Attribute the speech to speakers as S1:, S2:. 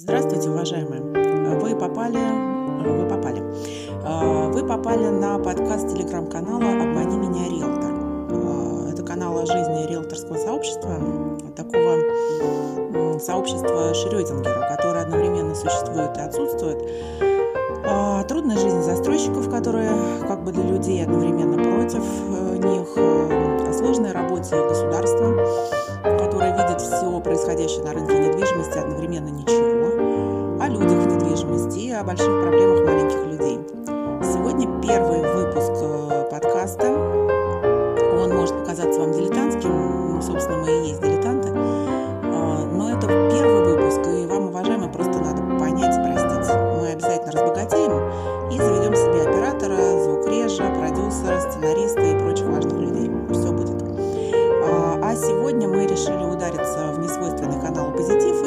S1: Здравствуйте, уважаемые. Вы попали, вы попали. Вы попали на подкаст телеграм-канала «Обмани меня, риэлтор». Это канал о жизни риэлторского сообщества, такого сообщества Шрёдингера, которое одновременно существует и отсутствует. Трудная жизнь застройщиков, которые как бы для людей одновременно против э, них, о сложной работе государства, которое видит все происходящее на рынке недвижимости одновременно ничего, о людях в недвижимости и о больших проблемах маленьких людей. Сегодня первый выпуск э, подкаста. Он может показаться вам дилетантским, ну, собственно, мы и есть дилетанты, э, но это первый выпуск, и вам, уважаемые, просто надо понять простить. Мы обязательно разбогатеем и заведем себе оператора, звукрежа, продюсера, сценариста и прочих важных людей. Все будет. Э, а сегодня мы решили удариться в несвойственный канал «Позитив»,